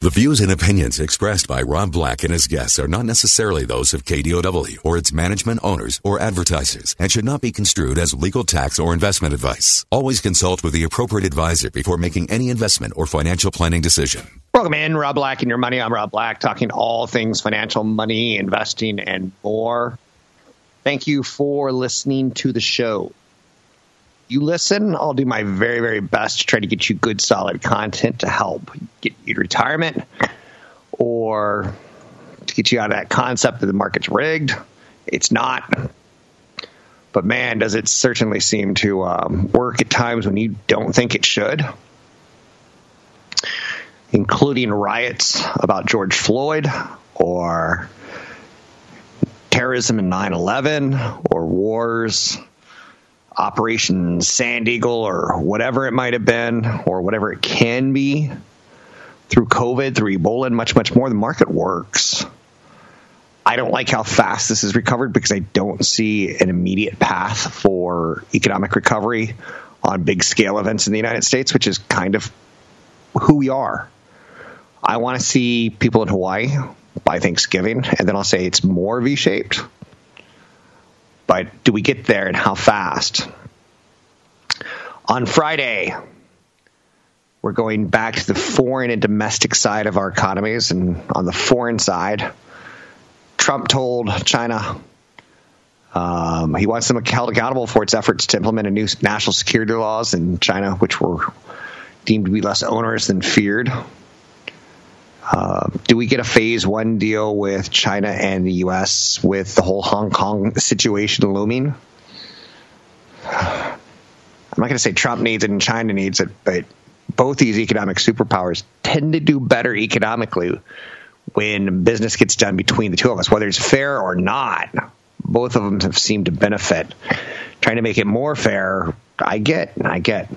The views and opinions expressed by Rob Black and his guests are not necessarily those of KDOW or its management owners or advertisers and should not be construed as legal tax or investment advice. Always consult with the appropriate advisor before making any investment or financial planning decision. Welcome in, Rob Black and your money. I'm Rob Black, talking all things financial, money, investing, and more. Thank you for listening to the show you listen, I'll do my very, very best to try to get you good, solid content to help get you to retirement or to get you out of that concept that the market's rigged. It's not. But man, does it certainly seem to um, work at times when you don't think it should, including riots about George Floyd or terrorism in 9 11 or wars Operation Sand Eagle or whatever it might have been, or whatever it can be through COVID, through Ebola, and much, much more. The market works. I don't like how fast this has recovered because I don't see an immediate path for economic recovery on big scale events in the United States, which is kind of who we are. I want to see people in Hawaii by Thanksgiving, and then I'll say it's more V shaped but do we get there and how fast? On Friday, we're going back to the foreign and domestic side of our economies. And on the foreign side, Trump told China um, he wants them held accountable for its efforts to implement a new national security laws in China, which were deemed to be less onerous than feared. Uh, do we get a phase one deal with China and the U.S. with the whole Hong Kong situation looming? I'm not going to say Trump needs it and China needs it, but both these economic superpowers tend to do better economically when business gets done between the two of us, whether it's fair or not. Both of them have seemed to benefit. Trying to make it more fair, I get, I get.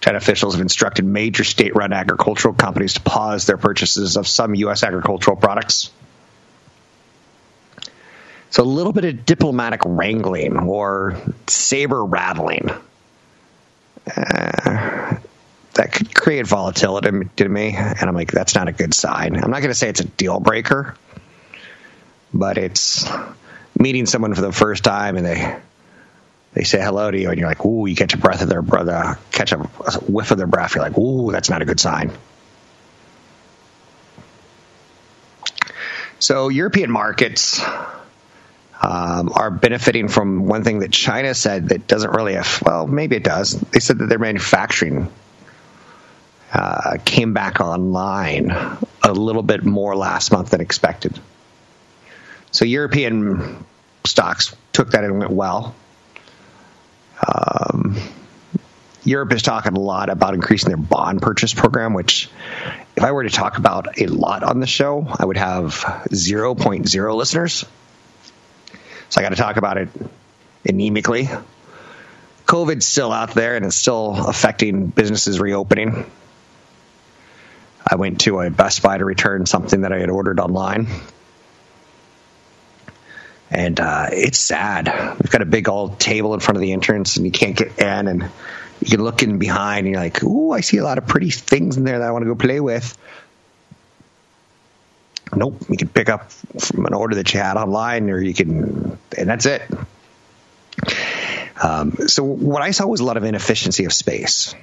China officials have instructed major state run agricultural companies to pause their purchases of some U.S. agricultural products. So, a little bit of diplomatic wrangling or saber rattling. Uh, that could create volatility to me. And I'm like, that's not a good sign. I'm not going to say it's a deal breaker, but it's meeting someone for the first time and they they say hello to you, and you're like, ooh, you catch a breath of their brother, catch a whiff of their breath. You're like, ooh, that's not a good sign. So European markets um, are benefiting from one thing that China said that doesn't really have, well, maybe it does. They said that their manufacturing uh, came back online a little bit more last month than expected. So European stocks took that and went well. Um, Europe is talking a lot about increasing their bond purchase program, which, if I were to talk about a lot on the show, I would have 0.0 listeners. So I got to talk about it anemically. COVID's still out there and it's still affecting businesses reopening. I went to a Best Buy to return something that I had ordered online and uh, it's sad. We've got a big old table in front of the entrance, and you can't get in, and you can look in behind, and you're like, "Ooh, I see a lot of pretty things in there that I want to go play with." Nope, you can pick up from an order that you had online, or you can, and that's it. Um, so what I saw was a lot of inefficiency of space.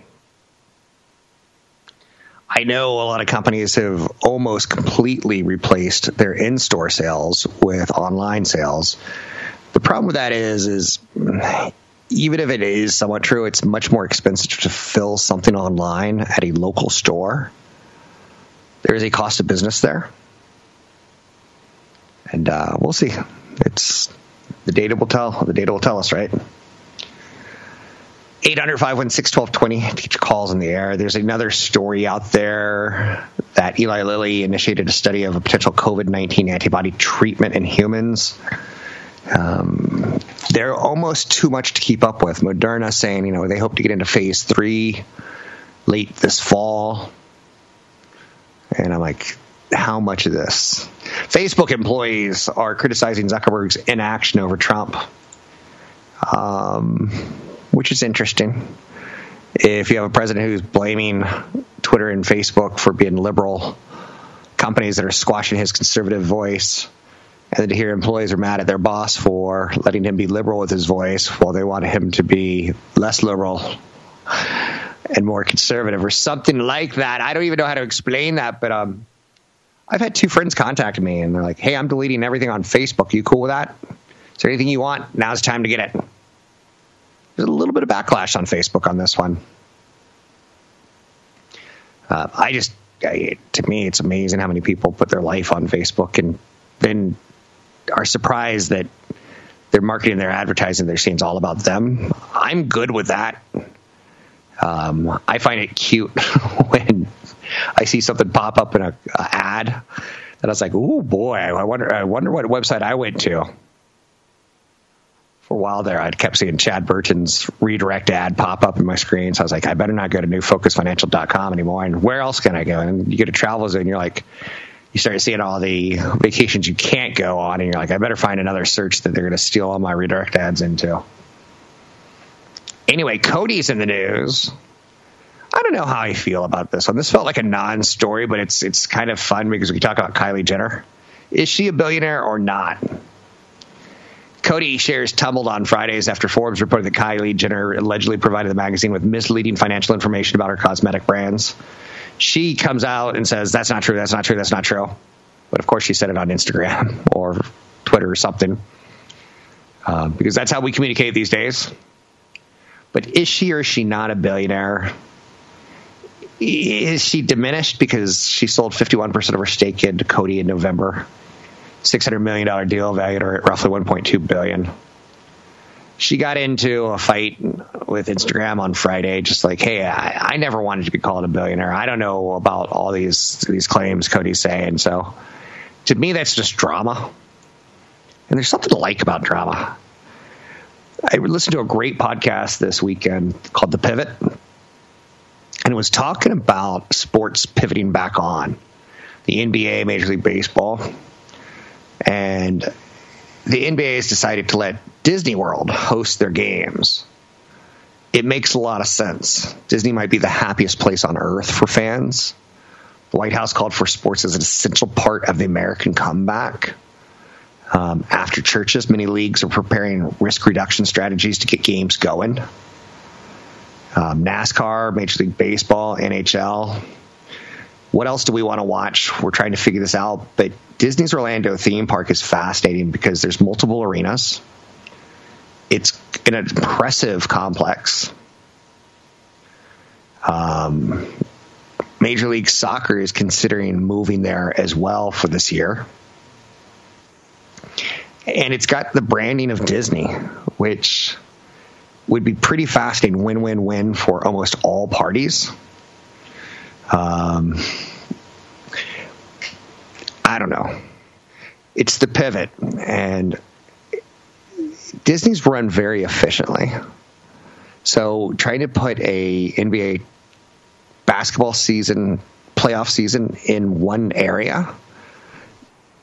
I know a lot of companies have almost completely replaced their in-store sales with online sales. The problem with that is, is even if it is somewhat true, it's much more expensive to fill something online at a local store. There is a cost of business there, and uh, we'll see. It's the data will tell. The data will tell us, right? 800 516 1220 teach calls in the air. There's another story out there that Eli Lilly initiated a study of a potential COVID 19 antibody treatment in humans. Um, they're almost too much to keep up with. Moderna saying, you know, they hope to get into phase three late this fall. And I'm like, how much of this? Facebook employees are criticizing Zuckerberg's inaction over Trump, um, which is interesting. If you have a president who's blaming Twitter and Facebook for being liberal companies that are squashing his conservative voice, and then to hear employees are mad at their boss for letting him be liberal with his voice while they want him to be less liberal and more conservative or something like that. I don't even know how to explain that, but um, I've had two friends contact me and they're like, "Hey, I'm deleting everything on Facebook. You cool with that? Is there anything you want? Now's the time to get it." There's a little bit of backlash on Facebook on this one. Uh, I just, I, to me, it's amazing how many people put their life on Facebook and then are surprised that their marketing, their advertising, their scenes all about them. I'm good with that. Um, I find it cute when I see something pop up in a, a ad that I was like, "Oh boy, I wonder, I wonder what website I went to." For a while there, I kept seeing Chad Burton's redirect ad pop up in my screen. So I was like, I better not go to newfocusfinancial.com anymore. And where else can I go? And you get a travel zone, you're like, you start seeing all the vacations you can't go on, and you're like, I better find another search that they're going to steal all my redirect ads into. Anyway, Coty's in the news. I don't know how I feel about this one. This felt like a non-story, but it's it's kind of fun because we talk about Kylie Jenner. Is she a billionaire or not? Coty shares tumbled on Fridays after Forbes reported that Kylie Jenner allegedly provided the magazine with misleading financial information about her cosmetic brands. She comes out and says, That's not true, that's not true, that's not true. But of course, she said it on Instagram or Twitter or something uh, because that's how we communicate these days. But is she or is she not a billionaire? Is she diminished because she sold 51% of her stake into Coty in November? $600 million deal valued her at roughly 1.2 billion. She got into a fight with Instagram on Friday, just like, hey, I, I never wanted to be called a billionaire. I don't know about all these these claims Coty's saying. So to me, that's just drama. And there's something to like about drama. I listened to a great podcast this weekend called The Pivot, and it was talking about sports pivoting back on the NBA, Major League Baseball, and the NBA has decided to let Disney World host their games. It makes a lot of sense. Disney might be the happiest place on earth for fans. The White House called for sports as an essential part of the American comeback. Um, after churches, many leagues are preparing risk reduction strategies to get games going. Um, NASCAR, Major League Baseball, NHL. What else do we want to watch? We're trying to figure this out. But Disney's Orlando theme park is fascinating because there's multiple arenas. It's an impressive complex. Um, Major League Soccer is considering moving there as well for this year and it's got the branding of Disney, which would be pretty fascinating win win win for almost all parties. Um, I don't know. It's the pivot, and Disney's run very efficiently. So trying to put a NBA basketball season, playoff season in one area,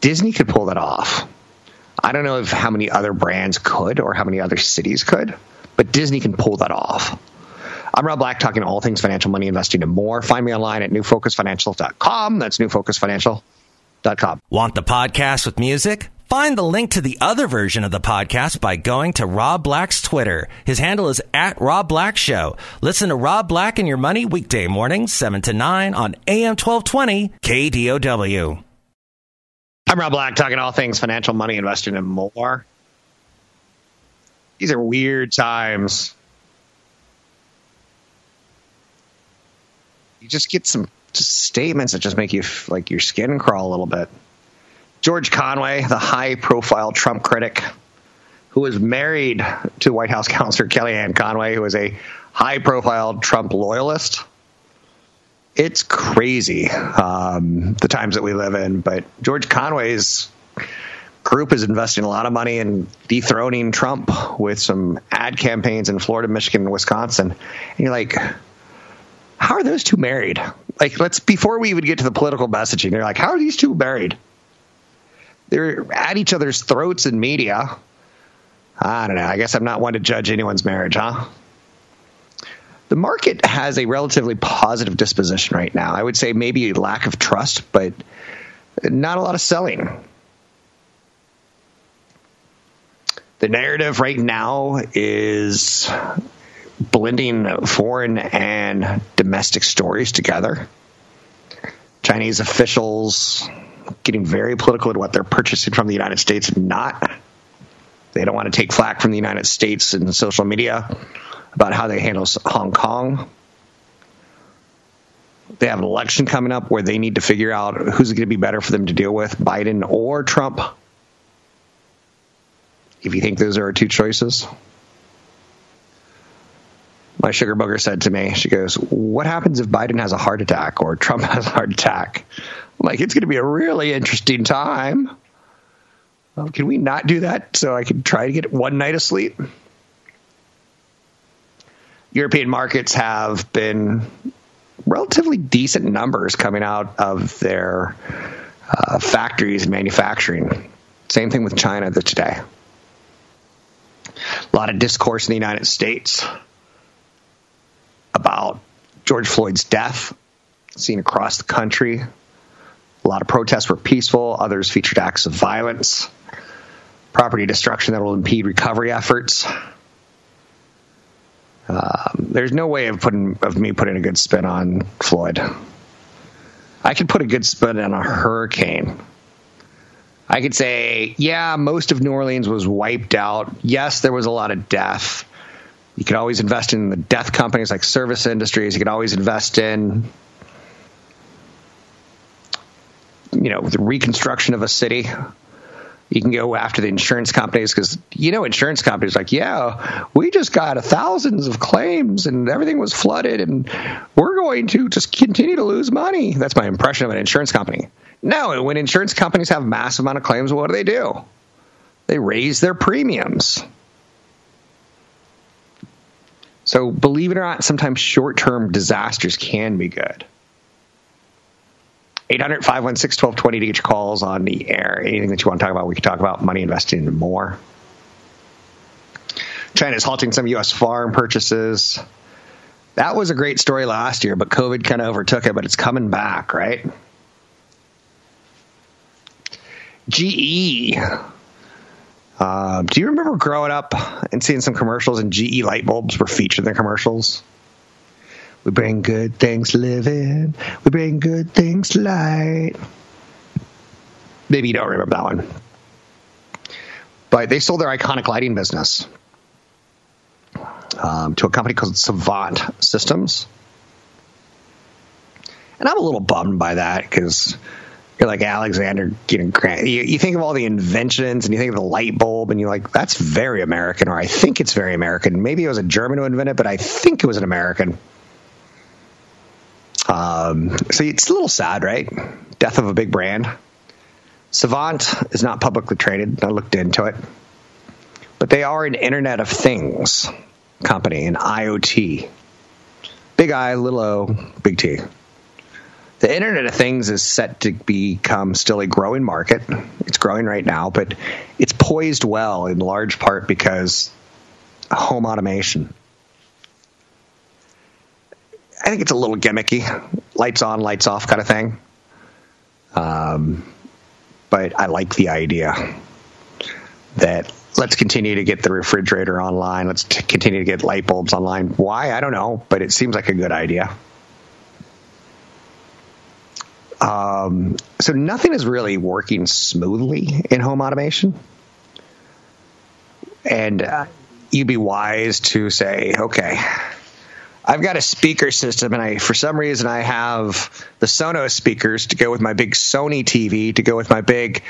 Disney could pull that off. I don't know if how many other brands could or how many other cities could, but Disney can pull that off. I'm Rob Black, talking all things financial, money, investing, and more. Find me online at newfocusfinancial.com. That's Want the podcast with music? Find the link to the other version of the podcast by going to Rob Black's Twitter. His handle is at Rob Black Show. Listen to Rob Black and Your Money weekday mornings, 7 to 9 on AM 1220 KDOW. I'm Rob Black, talking all things financial, money, investing, and more. These are weird times. You just get some statements that just make you like your skin crawl a little bit. George Conway, the high profile Trump critic who was married to White House counselor Kellyanne Conway, who is a high profile Trump loyalist. It's crazy um, the times that we live in, but George Conway's group is investing a lot of money in dethroning Trump with some ad campaigns in Florida, Michigan, and Wisconsin. And you're like, how are those two married? Like, let's before we even get to the political messaging, they're like, how are these two married? They're at each other's throats in media. I don't know. I guess I'm not one to judge anyone's marriage, huh? The market has a relatively positive disposition right now. I would say maybe a lack of trust, but not a lot of selling. The narrative right now is blending foreign and domestic stories together. Chinese officials getting very political at what they're purchasing from the United States and not. They don't want to take flack from the United States in social media about how they handle Hong Kong. They have an election coming up where they need to figure out who's going to be better for them to deal with, Biden or Trump. If you think those are our two choices. My sugar booger said to me, she goes, What happens if Biden has a heart attack or Trump has a heart attack? I'm like, it's going to be a really interesting time. Well, can we not do that so I can try to get one night of sleep? European markets have been relatively decent numbers coming out of their uh, factories and manufacturing. Same thing with China today. A lot of discourse in the United States about George Floyd's death, seen across the country. A lot of protests were peaceful, others featured acts of violence, property destruction that will impede recovery efforts. Um, there's no way of putting of me putting a good spin on Floyd. I could put a good spin on a hurricane. I could say, yeah, most of New Orleans was wiped out. Yes, there was a lot of death. You can always invest in the death companies like service industries. You can always invest in, you know, the reconstruction of a city. You can go after the insurance companies because you know insurance companies like, yeah, we just got thousands of claims and everything was flooded, and we're going to just continue to lose money. That's my impression of an insurance company. No, when insurance companies have a massive amount of claims, what do they do? They raise their premiums. So, believe it or not, sometimes short term disasters can be good. 800 516 1220 to get your calls on the air. Anything that you want to talk about, we can talk about money investing and more. China is halting some U.S. farm purchases. That was a great story last year, but COVID kind of overtook it, but it's coming back, right? GE. Uh, do you remember growing up and seeing some commercials and GE light bulbs were featured in the commercials? We bring good things living. We bring good things light. Maybe you don't remember that one. But they sold their iconic lighting business um, to a company called Savant Systems. And I'm a little bummed by that because like Alexander, you know, Grant. You, you, think of all the inventions and you think of the light bulb and you're like, that's very American, or I think it's very American. Maybe it was a German who invented it, but I think it was an American. Um, so it's a little sad, right? Death of a big brand. Savant is not publicly traded. I looked into it. But they are an Internet of Things company, an IoT. Big I, little o, big T. The Internet of Things is set to become still a growing market. It's growing right now, but it's poised well in large part because home automation. I think it's a little gimmicky, lights on, lights off kind of thing. Um, but I like the idea that let's continue to get the refrigerator online. Let's t- continue to get light bulbs online. Why? I don't know, but it seems like a good idea. Um, so nothing is really working smoothly in home automation. And uh, you'd be wise to say, okay, I've got a speaker system, and I for some reason I have the Sonos speakers to go with my big Sony TV to go with my big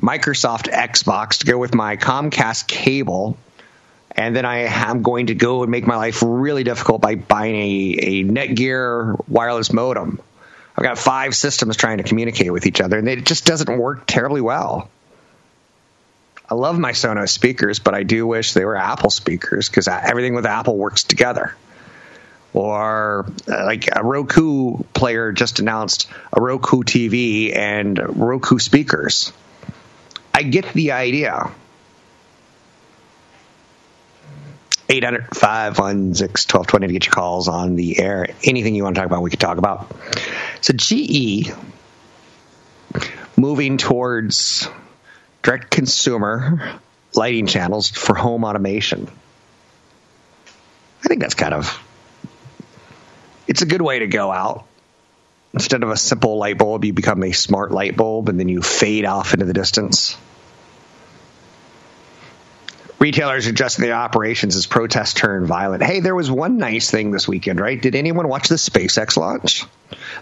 Microsoft Xbox to go with my Comcast cable. And then I am going to go and make my life really difficult by buying a, a Netgear wireless modem. I've got five systems trying to communicate with each other, and it just doesn't work terribly well. I love my Sonos speakers, but I do wish they were Apple speakers because everything with Apple works together. Or uh, like a Roku player just announced a Roku TV and Roku speakers. I get the idea. 800 516 1220 to get your calls on the air. Anything you want to talk about, we could talk about. So, GE moving towards direct consumer lighting channels for home automation. I think that's kind of it's a good way to go out. Instead of a simple light bulb, you become a smart light bulb and then you fade off into the distance. Retailers adjusting their operations as protests turn violent. Hey, there was one nice thing this weekend, right? Did anyone watch the SpaceX launch?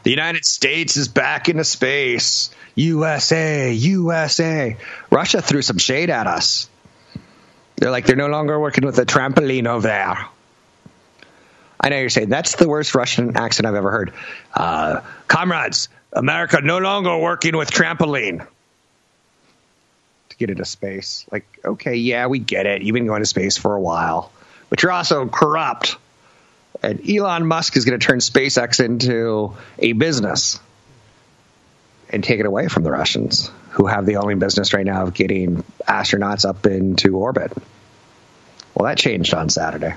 The United States is back into space. USA, USA. Russia threw some shade at us. They're like, they're no longer working with the trampoline over there. I know you're saying that's the worst Russian accent I've ever heard. Uh, comrades, America no longer working with trampoline to get into space. Like, okay, yeah, we get it. You've been going to space for a while, but you're also corrupt. And Elon Musk is going to turn SpaceX into a business and take it away from the Russians, who have the only business right now of getting astronauts up into orbit. Well, that changed on Saturday.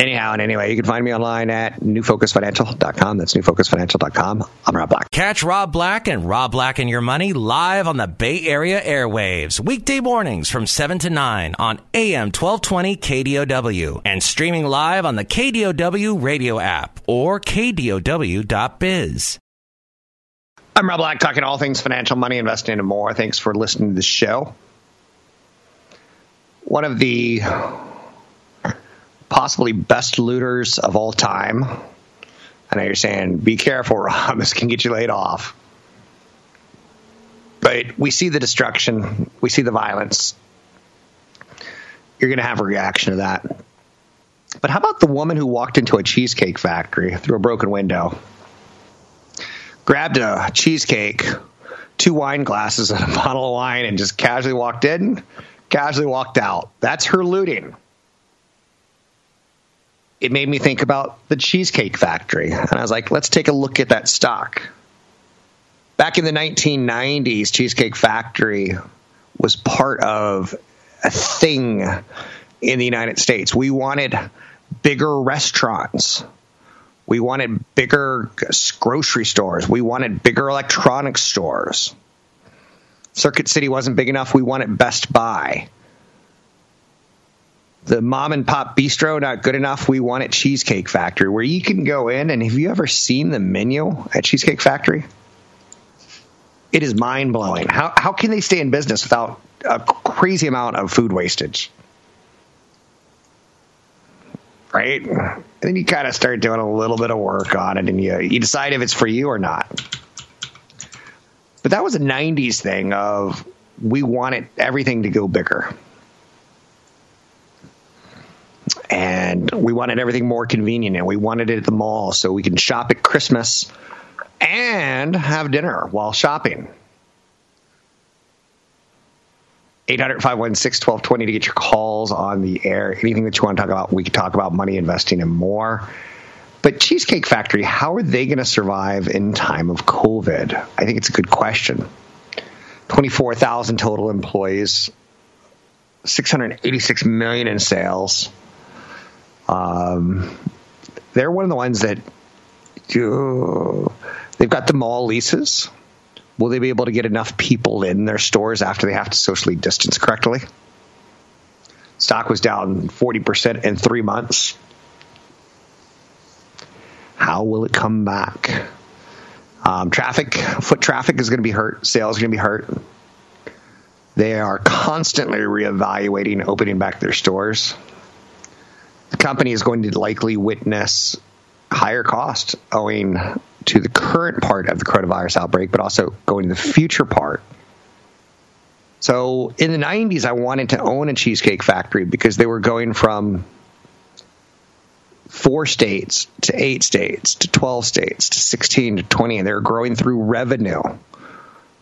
Anyhow and anyway, you can find me online at newfocusfinancial.com. That's newfocusfinancial.com. I'm Rob Black. Catch Rob Black and Rob Black and Your Money live on the Bay Area airwaves, weekday mornings from 7 to 9 on AM 1220 KDOW and streaming live on the KDOW radio app or KDOW.biz. I'm Rob Black, talking all things financial, money, investing, and more. Thanks for listening to the show. One of the possibly best looters of all time. I know you're saying, be careful, Rob, this can get you laid off. But we see the destruction, we see the violence. You're going to have a reaction to that. But how about the woman who walked into a cheesecake factory through a broken window, grabbed a cheesecake, two wine glasses, and a bottle of wine, and just casually walked in, casually walked out? That's her looting it made me think about the Cheesecake Factory. And I was like, let's take a look at that stock. Back in the 1990s, Cheesecake Factory was part of a thing in the United States. We wanted bigger restaurants. We wanted bigger grocery stores. We wanted bigger electronics stores. Circuit City wasn't big enough. We wanted Best Buy the mom and pop bistro not good enough. We want it Cheesecake Factory, where you can go in and have you ever seen the menu at Cheesecake Factory? It is mind blowing. How how can they stay in business without a crazy amount of food wastage? Right? And then you kind of start doing a little bit of work on it and you you decide if it's for you or not. But that was a 90s thing of we wanted everything to go bigger and we wanted everything more convenient and we wanted it at the mall so we can shop at Christmas and have dinner while shopping. 800 516 1220 to get your calls on the air. Anything that you want to talk about, we can talk about money investing and more. But Cheesecake Factory, how are they going to survive in time of COVID? I think it's a good question. 24,000 total employees, 686 million in sales. Um, they're one of the ones that they've got the mall leases. Will they be able to get enough people in their stores after they have to socially distance correctly? Stock was down 40% in three months. How will it come back? Um, traffic, foot traffic is going to be hurt. Sales are going to be hurt. They are constantly reevaluating opening back their stores company is going to likely witness higher cost owing to the current part of the coronavirus outbreak, but also going to the future part So in the 90s, I wanted to own a cheesecake factory because they were going from four states to eight states to 12 states to 16 to 20, and they were growing through revenue.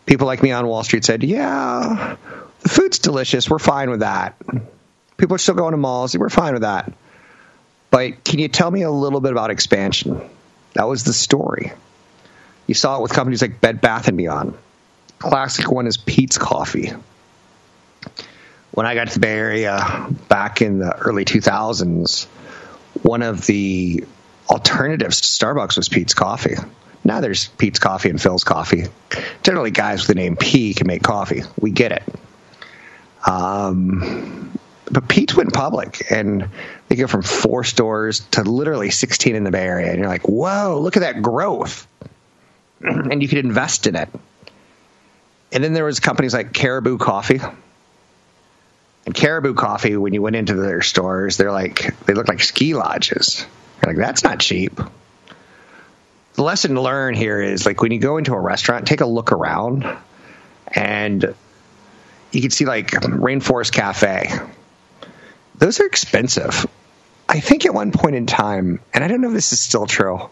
People like me on Wall Street said, Yeah, the food's delicious. We're fine with that. People are still going to malls. We're fine with that. But can you tell me a little bit about expansion? That was the story. You saw it with companies like Bed Bath and Beyond. Classic one is Peet's Coffee. When I got to the Bay Area back in the early 2000s, one of the alternatives to Starbucks was Peet's Coffee. Now there's Peet's Coffee and Philz Coffee. Generally, guys with the name P can make coffee. We get it. Um, but Peet's went public, and they go from four stores to literally 16 in the Bay Area. And you're like, whoa, look at that growth. and you could invest in it. And then there was companies like Caribou Coffee. And Caribou Coffee, when you went into their stores, they're like they look like ski lodges. You're like, that's not cheap. The lesson to learn here is like when you go into a restaurant, take a look around and you can see like Rainforest Cafe. Those are expensive. I think at one point in time, and I don't know if this is still true,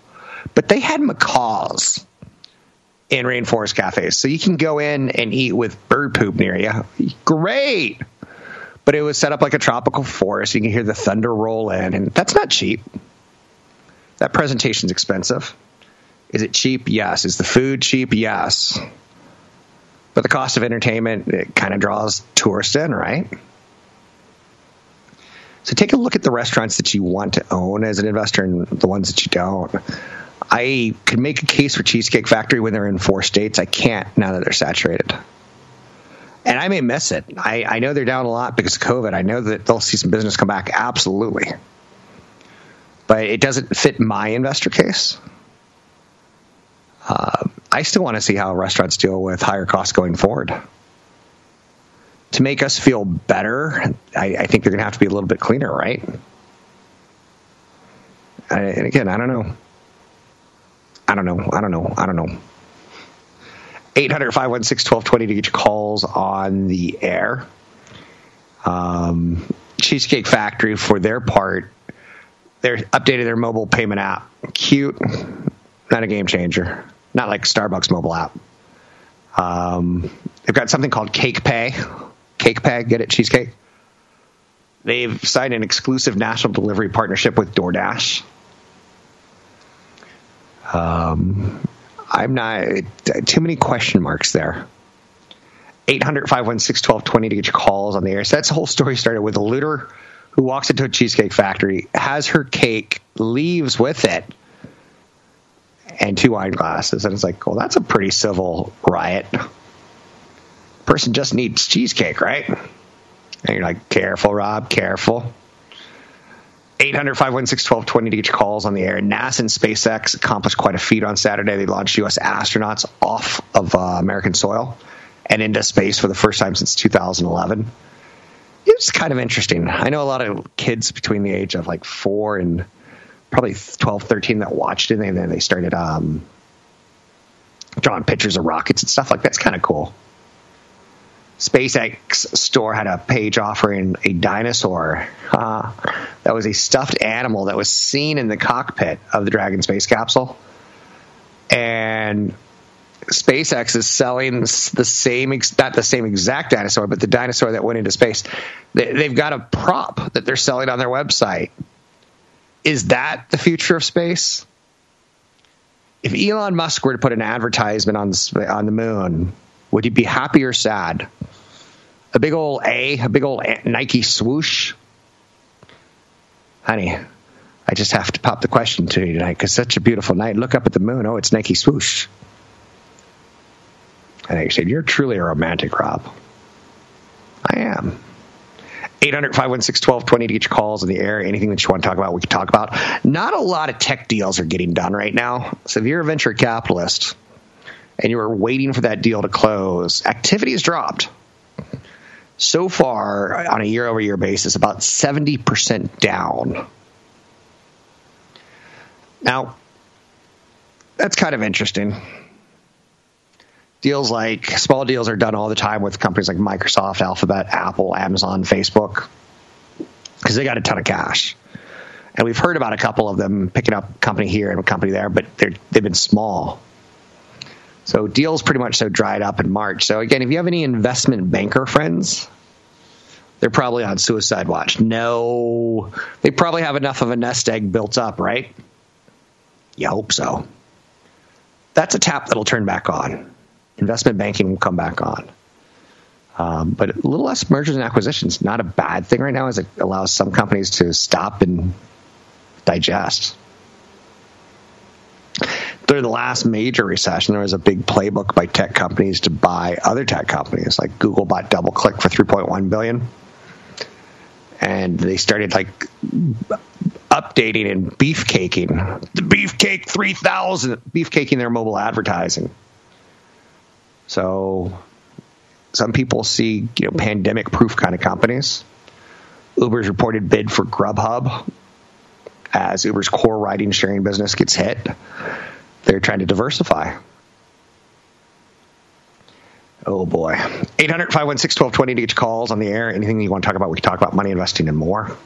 but they had macaws in rainforest cafes. So you can go in and eat with bird poop near you. Great. But it was set up like a tropical forest. You can hear the thunder roll in, and that's not cheap. That presentation's expensive. Is it cheap? Yes. Is the food cheap? Yes. But the cost of entertainment, it kind of draws tourists in, right? So take a look at the restaurants that you want to own as an investor and the ones that you don't. I could make a case for Cheesecake Factory when they're in four states. I can't now that they're saturated. And I may miss it. I, I know they're down a lot because of COVID. I know that they'll see some business come back. Absolutely. But it doesn't fit my investor case. Uh, I still want to see how restaurants deal with higher costs going forward. To make us feel better, I, I think they're going to have to be a little bit cleaner, right? I, and again, I don't know. I don't know. I don't know. I don't know. 800 516 1220 to get your calls on the air. Um, Cheesecake Factory, for their part, they're updated their mobile payment app. Cute, not a game changer. Not like Starbucks mobile app. Um, they've got something called Cake Pay. Cake Pay, get it? Cheesecake. They've signed an exclusive national delivery partnership with DoorDash. Um, I'm not too many question marks there. 800 516 1220 to get your calls on the air. So that's the whole story started with a looter who walks into a cheesecake factory, has her cake, leaves with it, and two wine glasses. And it's like, well, that's a pretty civil riot. Person just needs cheesecake, right? And you're like, careful, Rob, careful. 800 516 1220 to get your calls on the air. NASA and SpaceX accomplished quite a feat on Saturday. They launched U.S. astronauts off of uh, American soil and into space for the first time since 2011. It was kind of interesting. I know a lot of kids between the age of like four and probably 12, 13 that watched it, and then they started um, drawing pictures of rockets and stuff like that. It's kind of cool. SpaceX store had a page offering a dinosaur uh, that was a stuffed animal that was seen in the cockpit of the Dragon space capsule. And SpaceX is selling the same, not the same exact dinosaur, but the dinosaur that went into space. They've got a prop that they're selling on their website. Is that the future of space? If Elon Musk were to put an advertisement on the, on the moon, would you be happy or sad? A big old A, a big old Nike swoosh? Honey, I just have to pop the question to you tonight because such a beautiful night. Look up at the moon. Oh, it's Nike swoosh. And I said, You're truly a romantic, Rob. I am. 800 516 1220 to get your calls in the air. Anything that you want to talk about, we can talk about. Not a lot of tech deals are getting done right now. So if you're a venture capitalist and you are waiting for that deal to close, activity has dropped. So far, on a year over year basis, about 70% down. Now, that's kind of interesting deals like small deals are done all the time with companies like Microsoft, Alphabet, Apple, Amazon, Facebook, because they got a ton of cash. And we've heard about a couple of them picking up a company here and a company there, but they're, they've been small. So deals pretty much so dried up in March. So again, if you have any investment banker friends, they're probably on suicide watch. No, they probably have enough of a nest egg built up, right? You hope so. That's a tap that'll turn back on. Investment banking will come back on. Um, but a little less mergers and acquisitions, not a bad thing right now, as it allows some companies to stop and digest. During the last major recession, there was a big playbook by tech companies to buy other tech companies. Like Google bought DoubleClick for 3.1 billion, and they started like updating and beefcaking the Beefcake 3000, beefcaking their mobile advertising. So some people see you know pandemic proof kind of companies. Uber's reported bid for Grubhub as Uber's core riding sharing business gets hit. They're trying to diversify. Oh boy. 800 516 1220 to get your calls on the air. Anything you want to talk about, we can talk about money investing and more.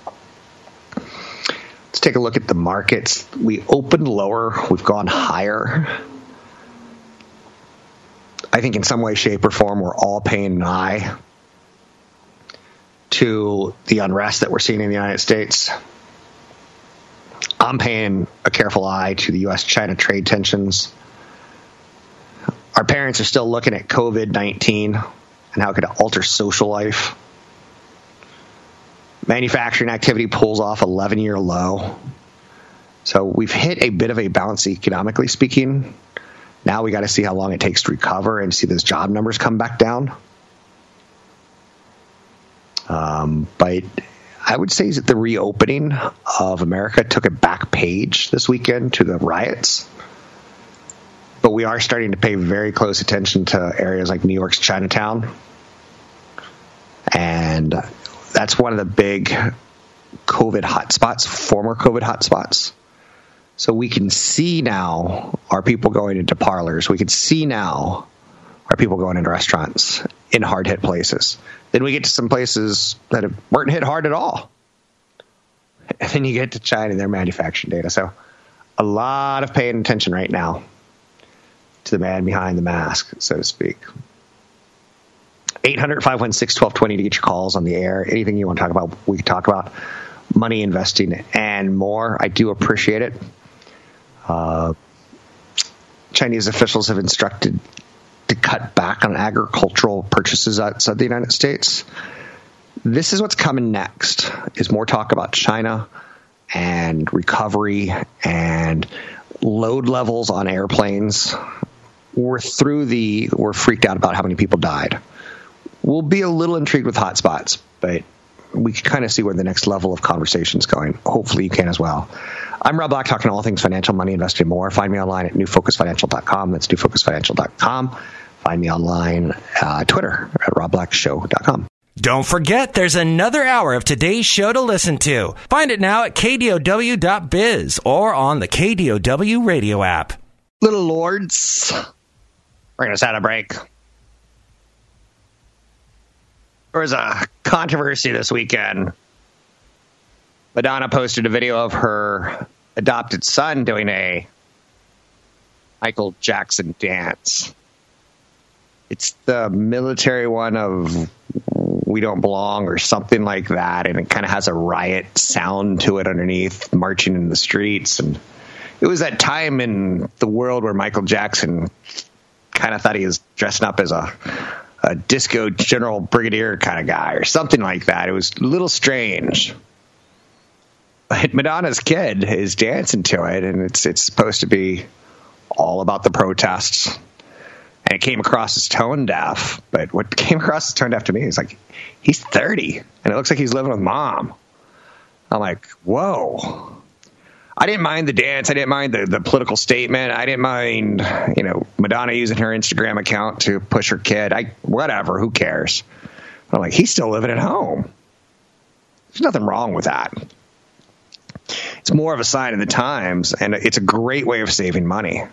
Let's take a look at the markets. We opened lower, we've gone higher. I think in some way, shape, or form, we're all paying an eye to the unrest that we're seeing in the United States. I'm paying a careful eye to the U.S. China trade tensions. Our parents are still looking at COVID 19 and how it could alter social life. Manufacturing activity pulls off 11 year low. So we've hit a bit of a bounce economically speaking. Now we got to see how long it takes to recover and see those job numbers come back down. Um, but I would say that the reopening of America took a back page this weekend to the riots. But we are starting to pay very close attention to areas like New York's Chinatown. And that's one of the big COVID hotspots, former COVID hotspots. So we can see now are people going into parlors. We can see now are people going into restaurants in hard hit places. Then we get to some places that weren't hit hard at all. And then you get to China and their manufacturing data. So a lot of paying attention right now to the man behind the mask, so to speak. 800 516 1220 to get your calls on the air. Anything you want to talk about, we can talk about money investing and more. I do appreciate it. Uh, Chinese officials have instructed to cut back on agricultural purchases outside the United States. This is what's coming next is more talk about China and recovery and load levels on airplanes. We're through the we're freaked out about how many people died. We'll be a little intrigued with hotspots, but we can kind of see where the next level of conversation is going. Hopefully you can as well. I'm Rob Black, talking all things financial, money, investing, more. Find me online at newfocusfinancial.com. That's newfocusfinancial.com. Find me online, uh, Twitter at robblackshow.com. Don't forget, there's another hour of today's show to listen to. Find it now at kdow.biz or on the KDOW radio app. Little lords, bring us out a break. There was a controversy this weekend. Madonna posted a video of her adopted son doing a Michael Jackson dance. It's the military one of We Don't Belong or something like that. And it kind of has a riot sound to it underneath, marching in the streets. And it was that time in the world where Michael Jackson kind of thought he was dressing up as a a disco general brigadier kind of guy or something like that. It was a little strange. Madonna's kid is dancing to it, and it's it's supposed to be all about the protests. And it came across as tone deaf, but what came across as tone deaf to me is like he's 30, and it looks like he's living with mom. I'm like, whoa. I didn't mind the dance. I didn't mind the, the political statement. I didn't mind, you know, Madonna using her Instagram account to push her kid. I whatever. Who cares? I'm like, he's still living at home. There's nothing wrong with that. It's more of a sign of the times, and it's a great way of saving money.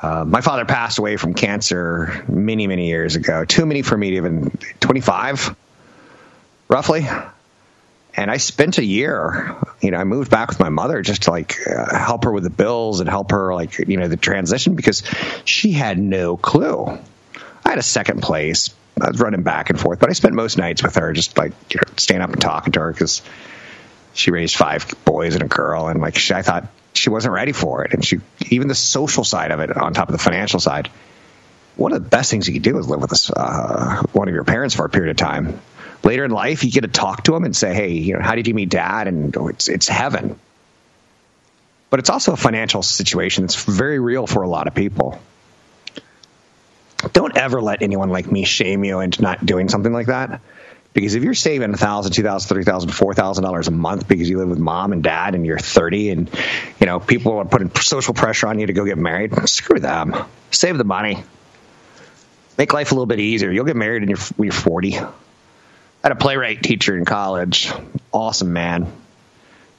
Uh, my father passed away from cancer many, many years ago. Too many for me to even 25, roughly. And I spent a year, you know, I moved back with my mother just to like uh, help her with the bills and help her like, you know, the transition because she had no clue. I had a second place. I was running back and forth, but I spent most nights with her, just like you know, standing up and talking to her because she raised five boys and a girl, and like she, I thought she wasn't ready for it, and she even the social side of it on top of the financial side. One of the best things you can do is live with uh, one of your parents for a period of time. Later in life, you get to talk to them and say, "Hey, you know, how did you meet Dad?" And oh, it's it's heaven. But it's also a financial situation that's very real for a lot of people don't ever let anyone like me shame you into not doing something like that. Because if you're saving a thousand, two thousand, three thousand, four thousand dollars a month because you live with mom and dad and you're 30 and you know people are putting social pressure on you to go get married, screw them. Save the money. Make life a little bit easier. You'll get married you're, when you're 40. I had a playwright teacher in college. Awesome man.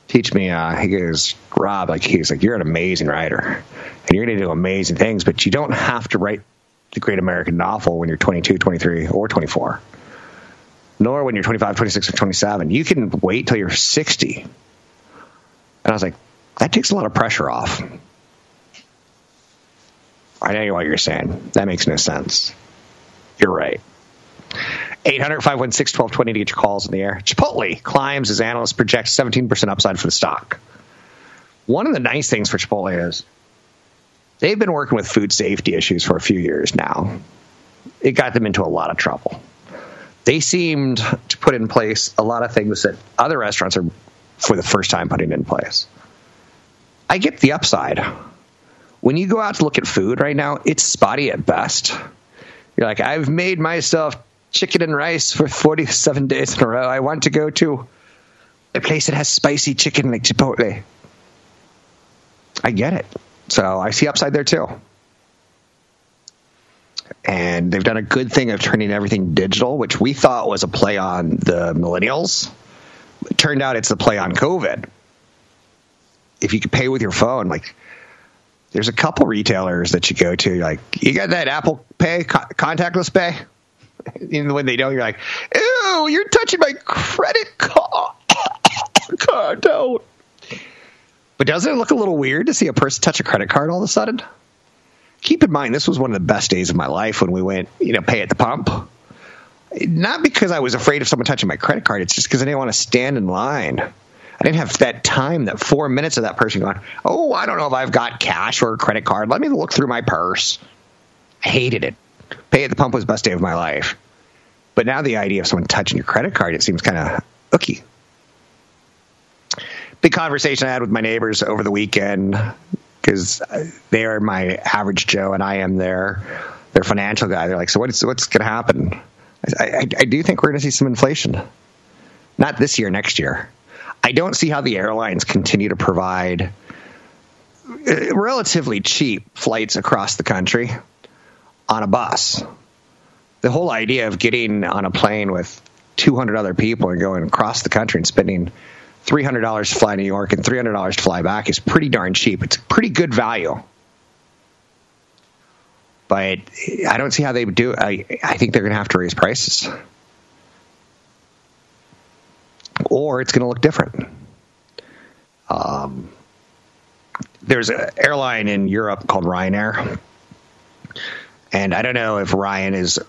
Teach me. Uh, he goes, Rob, like he's like, you're an amazing writer, and you're going to do amazing things, but you don't have to write the great American novel when you're 22, 23, or 24, nor when you're 25, 26, or 27. You can wait till you're 60. And I was like, that takes a lot of pressure off. I know what you're saying. That makes no sense. You're right. 800 516 1220 to get your calls in the air. Chipotle climbs as analysts project 17% upside for the stock. One of the nice things for Chipotle is they've been working with food safety issues for a few years now. It got them into a lot of trouble. They seemed to put in place a lot of things that other restaurants are for the first time putting in place. I get the upside. When you go out to look at food right now, it's spotty at best. You're like, I've made myself chicken and rice for 47 days in a row. I want to go to a place that has spicy chicken like Chipotle. I get it. So I see upside there too. And they've done a good thing of turning everything digital, which we thought was a play on the millennials. It turned out it's a play on COVID. If you could pay with your phone, like there's a couple retailers that you go to, like you got that Apple Pay contactless pay. And when they don't, you're like, "Ew, you're touching my credit card." card, don't. But doesn't it look a little weird to see a person touch a credit card all of a sudden? Keep in mind, this was one of the best days of my life when we went, you know, pay at the pump. Not because I was afraid of someone touching my credit card. It's just because I didn't want to stand in line. I didn't have that time, that four minutes of that person going, oh, I don't know if I've got cash or a credit card. Let me look through my purse. I hated it. Pay at the pump was the best day of my life. But now the idea of someone touching your credit card, it seems kind of ooky big conversation I had with my neighbors over the weekend because they are my average Joe and I am their their financial guy. They're like, so what's what's going to happen? I, I, I do think we're going to see some inflation, not this year, next year. I don't see how the airlines continue to provide uh, relatively cheap flights across the country on a bus. The whole idea of getting on a plane with 200 other people and going across the country and spending $300 to fly to New York and $300 to fly back is pretty darn cheap. It's pretty good value. But I don't see how they would do. I, I think they're going to have to raise prices. Or it's going to look different. Um, there's an airline in Europe called Ryanair. And I don't know if Ryan is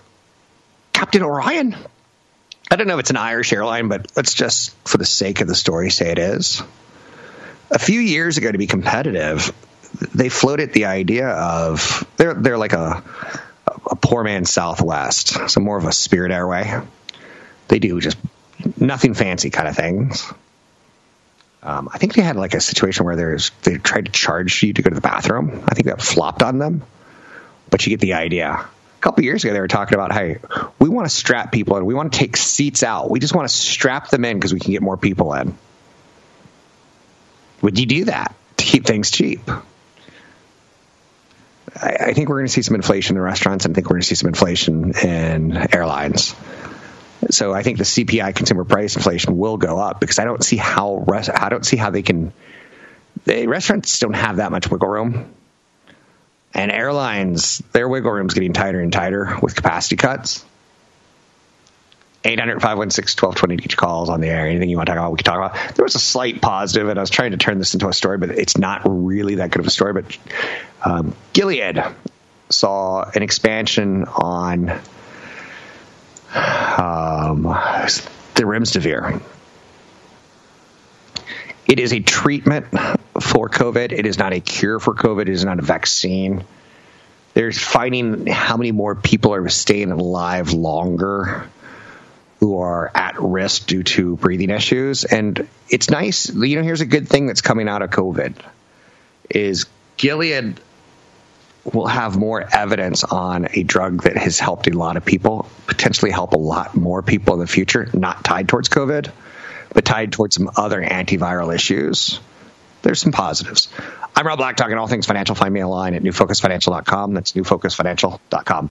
Captain Orion I don't know if it's an Irish airline, but let's just, for the sake of the story, say it is. A few years ago, to be competitive, they floated the idea of they're they're like a a poor man's Southwest, so more of a Spirit Airway. They do just nothing fancy kind of things. Um, I think they had like a situation where there's they tried to charge you to go to the bathroom. I think that flopped on them, but you get the idea couple years ago they were talking about hey we want to strap people in. We want to take seats out. We just want to strap them in because we can get more people in. Would you do that to keep things cheap? I, I think we're going to see some inflation in restaurants and I think we're going to see some inflation in airlines. So I think the CPI consumer price inflation will go up because I don't see how rest, I don't see how they can the restaurants don't have that much wiggle room And airlines, their wiggle room's getting tighter and tighter with capacity cuts. 800 516 1220 each calls on the air. Anything you want to talk about, we can talk about. There was a slight positive, and I was trying to turn this into a story, but it's not really that good of a story. But um, Gilead saw an expansion on um, the remdesivir. It is a treatment for COVID. It is not a cure for COVID. It is not a vaccine. They're finding how many more people are staying alive longer who are at risk due to breathing issues. And it's nice, you know, here's a good thing that's coming out of COVID is Gilead will have more evidence on a drug that has helped a lot of people, potentially help a lot more people in the future, not tied towards COVID, but tied towards some other antiviral issues. There's some positives. I'm Rob Black, talking all things financial. Find me online at newfocusfinancial.com. That's newfocusfinancial.com.